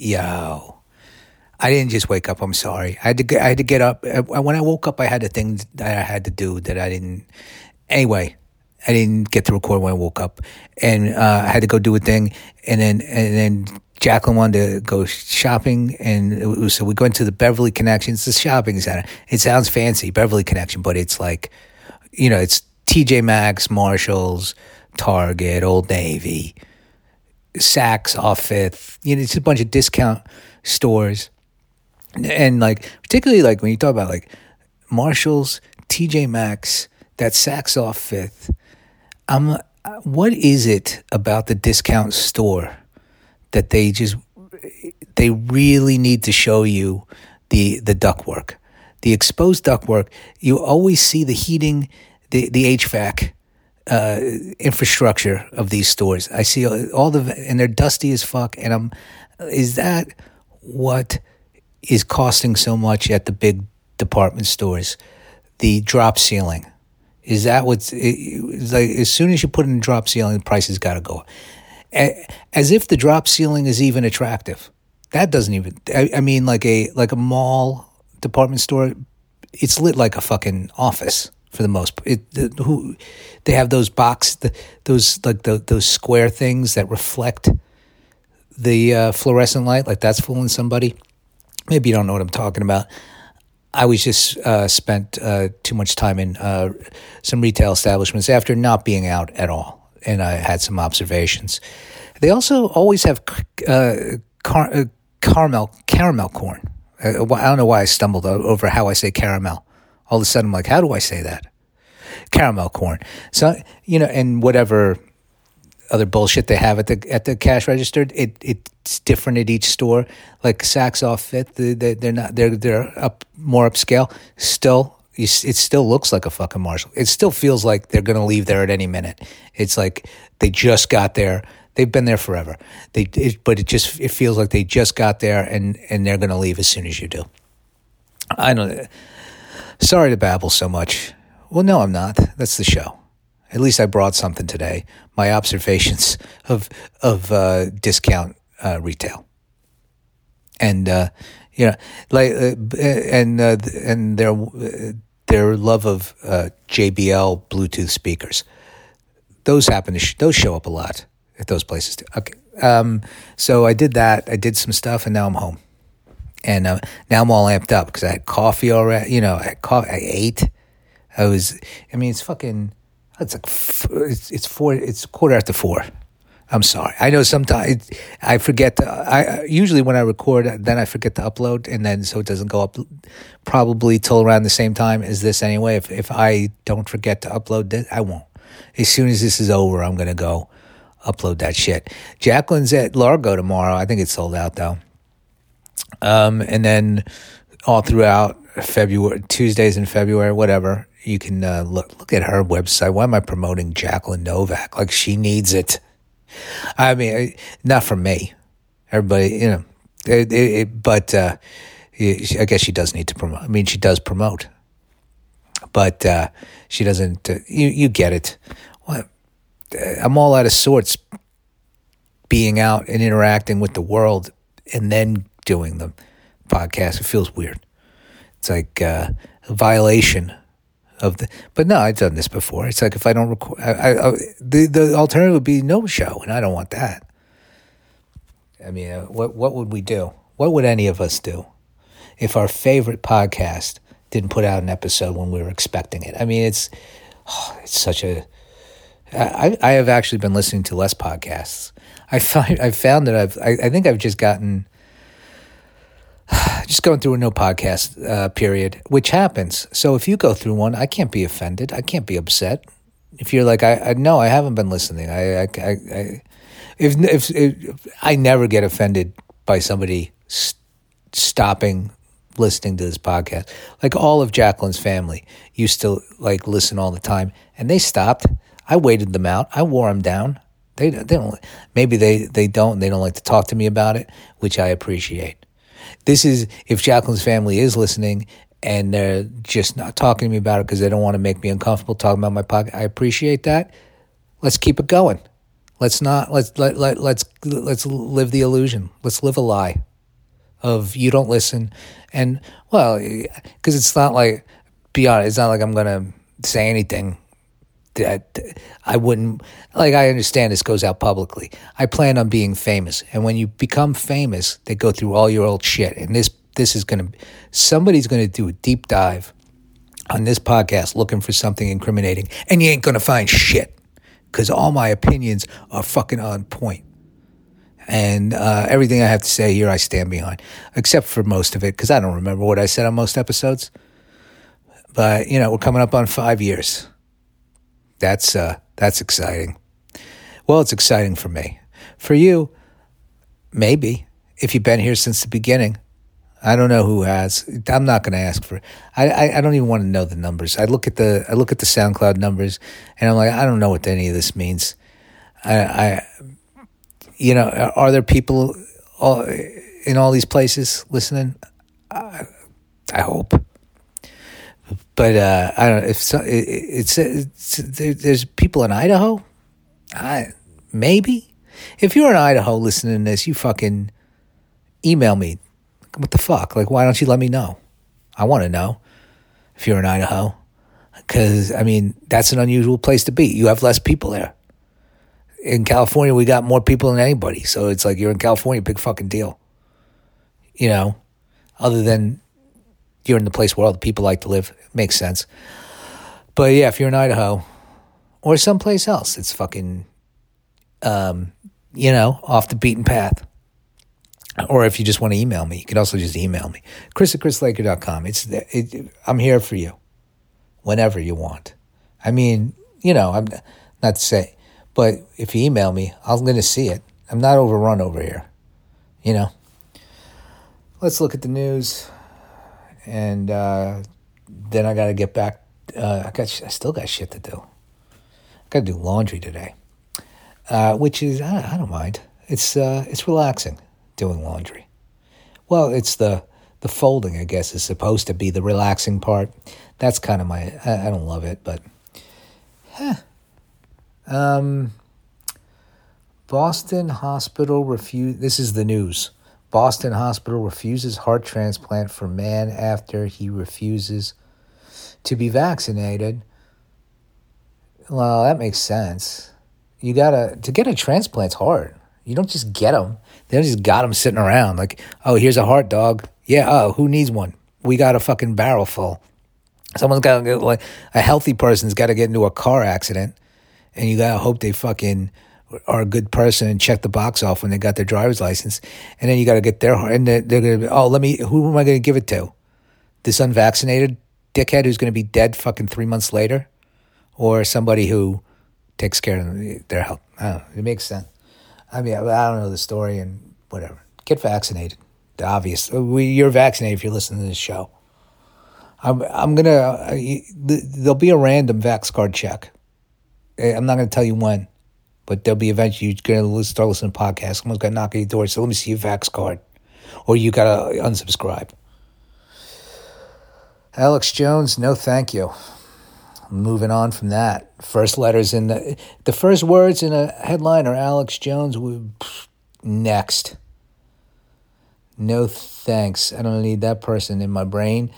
yo. I didn't just wake up. I'm sorry. I had to get, I had to get up. Uh, When I woke up, I had a thing that I had to do that I didn't. Anyway, I didn't get to record when I woke up, and uh, I had to go do a thing, and then and then Jacqueline wanted to go shopping, and was, so we went to the Beverly Connection. It's the shopping center. It sounds fancy, Beverly Connection, but it's like, you know, it's TJ Maxx, Marshalls, Target, Old Navy, Saks off Fifth. You know, it's a bunch of discount stores, and like particularly like when you talk about like Marshalls, TJ Maxx, that Saks off Fifth. I'm. Uh, what is it about the discount store that they just they really need to show you the the ductwork, the exposed ductwork. You always see the heating, the the HVAC uh, infrastructure of these stores. I see all the and they're dusty as fuck. And I'm, is that what is costing so much at the big department stores? The drop ceiling. Is that what's it's like? As soon as you put in a drop ceiling, the price has got to go. As if the drop ceiling is even attractive. That doesn't even. I, I mean, like a like a mall department store. It's lit like a fucking office for the most. part. It who they have those box the, those like the, those square things that reflect the uh, fluorescent light. Like that's fooling somebody. Maybe you don't know what I'm talking about. I was just uh, spent uh, too much time in uh, some retail establishments after not being out at all, and I had some observations. They also always have uh, car- uh, caramel caramel corn. I don't know why I stumbled over how I say caramel. All of a sudden, I'm like, how do I say that? Caramel corn. So you know, and whatever other bullshit they have at the at the cash register. It it's different at each store. Like Saks off Fifth, they, they- they're not they're they're up more upscale. Still, you, it still looks like a fucking Marshall. It still feels like they're gonna leave there at any minute. It's like they just got there. They've been there forever. They it, but it just it feels like they just got there and and they're gonna leave as soon as you do. I don't. Sorry to babble so much. Well, no, I'm not. That's the show. At least I brought something today. My observations of of uh, discount uh, retail, and uh, you know, like uh, and uh, and their uh, their love of uh, JBL Bluetooth speakers. Those happen to sh- those show up a lot at those places too. Okay, um, so I did that. I did some stuff, and now I'm home and uh, now I'm all amped up because I had coffee already. You know, I had coffee. I ate. I was. I mean, it's fucking. It's like it's, it's four. It's quarter after four. I'm sorry. I know sometimes I forget. To, I I- usually when I record, then I forget to upload, and then so it doesn't go up. Probably till around the same time as this anyway. If if I don't forget to upload this, I won't. As soon as this is over, I'm gonna go upload that shit. Jacqueline's at Largo tomorrow. I think it's sold out though um, and then all throughout February, Tuesdays in February, whatever. You can uh, look look at her website. Why am I promoting Jacqueline Novak? Like she needs it. I mean, not from me. Everybody, you know, it, it, but uh, I guess she does need to promote. I mean, she does promote, but uh, she doesn't. Uh, you you get it. What? I'm all out of sorts being out and interacting with the world and then doing the podcast. It feels weird. It's like uh, a violation of the. But no, I've done this before. It's like if I don't record, I, I, I, the the alternative would be no show, and I don't want that. I mean, uh, what what would we do? What would any of us do if our favorite podcast didn't put out an episode when we were expecting it? I mean, it's oh, it's such a I, I have actually been listening to less podcasts. I find I found that I've I, I think I've just gotten just going through a no podcast uh, period, which happens. So if you go through one, I can't be offended. I can't be upset. If you're like, I, I no, I haven't been listening. I, I, I, I if, if if I never get offended by somebody st- stopping listening to this podcast. Like all of Jacqueline's family used to like listen all the time, and they stopped. I waited them out. I wore them down. They they don't. Maybe they they don't. They don't like to talk to me about it, which I appreciate. This is if Jacqueline's family is listening and they're just not talking to me about it because they don't want to make me uncomfortable talking about my podcast. I appreciate that. Let's keep it going. Let's not let's let, let let's let's live the illusion. Let's live a lie. of you don't listen, and well, because it's not like be honest, it's not like I'm gonna say anything that I wouldn't like. I understand this goes out publicly. I plan on being famous, and when you become famous, they go through all your old shit, and this this is gonna somebody's gonna do a deep dive on this podcast looking for something incriminating, and you ain't gonna find shit because all my opinions are fucking on point. And uh, everything I have to say here, I stand behind, except for most of it, because I don't remember what I said on most episodes. But you know, we're coming up on five years. That's uh, that's exciting. Well, it's exciting for me. For you, maybe if you've been here since the beginning. I don't know who has. I'm not going to ask for. I, I, I don't even want to know the numbers. I look at the I look at the SoundCloud numbers, and I'm like, I don't know what any of this means. I, I you know, are there people all, in all these places listening? I, I hope but uh, I don't know if so, it, it's, it's, there's people in Idaho. I maybe if you're in Idaho listening to this, you fucking email me. What the fuck? Like, why don't you let me know? I want to know if you're in Idaho, because I mean that's an unusual place to be. You have less people there. In California, we got more people than anybody, so it's like you're in California, big fucking deal. You know, other than you're in the place where all the people like to live. It Makes sense. But yeah, if you're in Idaho or someplace else, it's fucking, um, you know, off the beaten path. Or if you just want to email me, you can also just email me. Chris at chrislaker.com. It's, it, I'm here for you whenever you want. I mean, you know, I'm not to say, but if you email me, I'm going to see it. I'm not overrun over here, you know. Let's look at the news and uh, then I got to get back. Uh, I got I still got shit to do. I got to do laundry today, uh, which is I, I, don't mind. It's uh, it's relaxing doing laundry. Well, it's the the folding, I guess, is supposed to be the relaxing part. That's kind of my. I, I don't love it, but. Huh. Um, Boston hospital refuse. This is the news. Boston hospital refuses heart transplant for man after he refuses to be vaccinated. Well, that makes sense. You gotta to get a transplant's hard. You don't just get them. They don't just got them sitting around like, oh, here's a heart dog. Yeah, oh, who needs one? We got a fucking barrel full. Someone's got to get like a healthy person's got to get into a car accident, and you gotta hope they fucking are a good person and check the box off when they got their driver's license, and then you got to get their and they're, they're going to oh let me who am I going to give it to, this unvaccinated dickhead who's going to be dead fucking three months later, or somebody who takes care of their health. I don't know. It makes sense. I mean, I don't know the story and whatever. Get vaccinated. The obvious. We, you're vaccinated if you're listening to this show. I'm I'm gonna. Uh, there'll be a random vax card check. Eh, I'm not gonna tell you when. But there'll be eventually you're going to start listening to podcasts. Someone's going to knock at your door. So let me see your Vax card. Or you got to unsubscribe. Alex Jones, no thank you. Moving on from that. First letters in the the first words in a headline are Alex Jones. Next. No thanks. I don't need that person in my brain.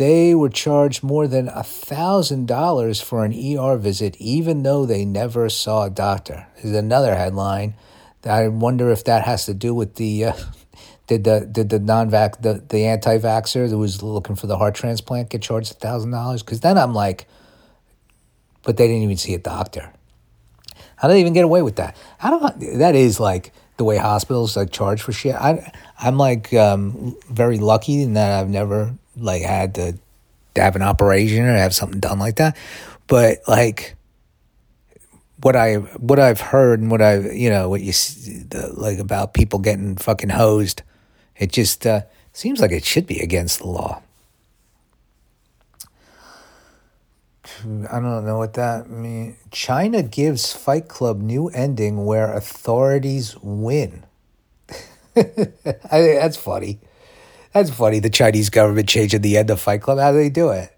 They were charged more than $1,000 for an ER visit, even though they never saw a doctor. Is another headline. I wonder if that has to do with the. Uh, did the did the non-vac the, the anti-vaxxer that was looking for the heart transplant get charged thousand dollars? Because then I'm like, but they didn't even see a doctor. How do they even get away with that? How do that is like the way hospitals like charge for shit. I I'm like um, very lucky in that I've never like had to, have an operation or have something done like that. But like what I what I've heard and what I you know what you the, like about people getting fucking hosed, it just uh, seems like it should be against the law. I don't know what that means. China gives Fight Club new ending where authorities win. I that's funny. That's funny. The Chinese government changing the end of Fight Club. How do they do it?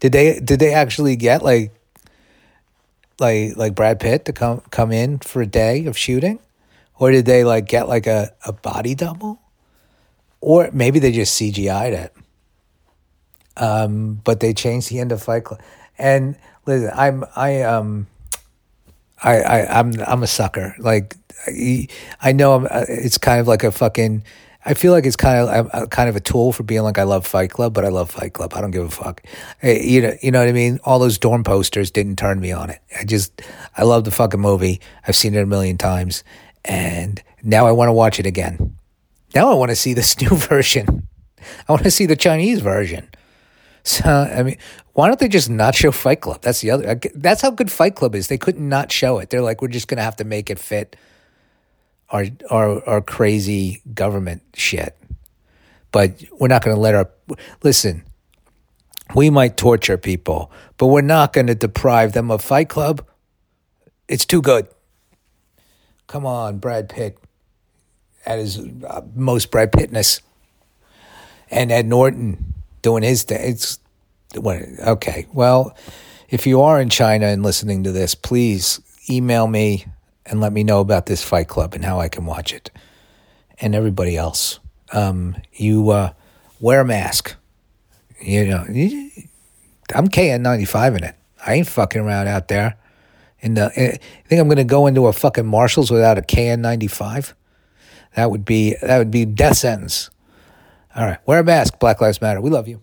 Did they did they actually get like like like Brad Pitt to come come in for a day of shooting, or did they like get like a, a body double? or maybe they just CGI'd it. Um, but they changed the end of Fight Club. And listen, I'm I um I, I I'm I'm a sucker. Like I know I'm, uh, it's kind of like a fucking. I feel like it's kind of a, uh, uh, kind of a tool for being like I love Fight Club, but I love Fight Club. I don't give a fuck. Eh, you know, you know what I mean. All those dorm posters didn't turn me on it. I just I love the fucking movie. I've seen it a million times, and now I want to watch it again. Now I want to see this new version. I want to see the Chinese version. So I mean, why don't they just not show Fight Club? That's the other. That's how good Fight Club is. They couldn't not show it. They're like, we're just gonna have to make it fit our our our crazy government shit. But we're not going to let our listen. We might torture people, but we're not going to deprive them of Fight Club. It's too good. Come on, Brad Pitt at his uh, most Brad Pittness, and Ed Norton doing his thing. It's okay. Well, if you are in China and listening to this, please email me and let me know about this Fight Club and how I can watch it. And everybody else, um, you uh, wear a mask. You know, I'm KN95 in it. I ain't fucking around out there. And uh, I think I'm going to go into a fucking Marshalls without a KN95. That would be that would be death sentence. All right, wear a mask. Black Lives Matter. We love you.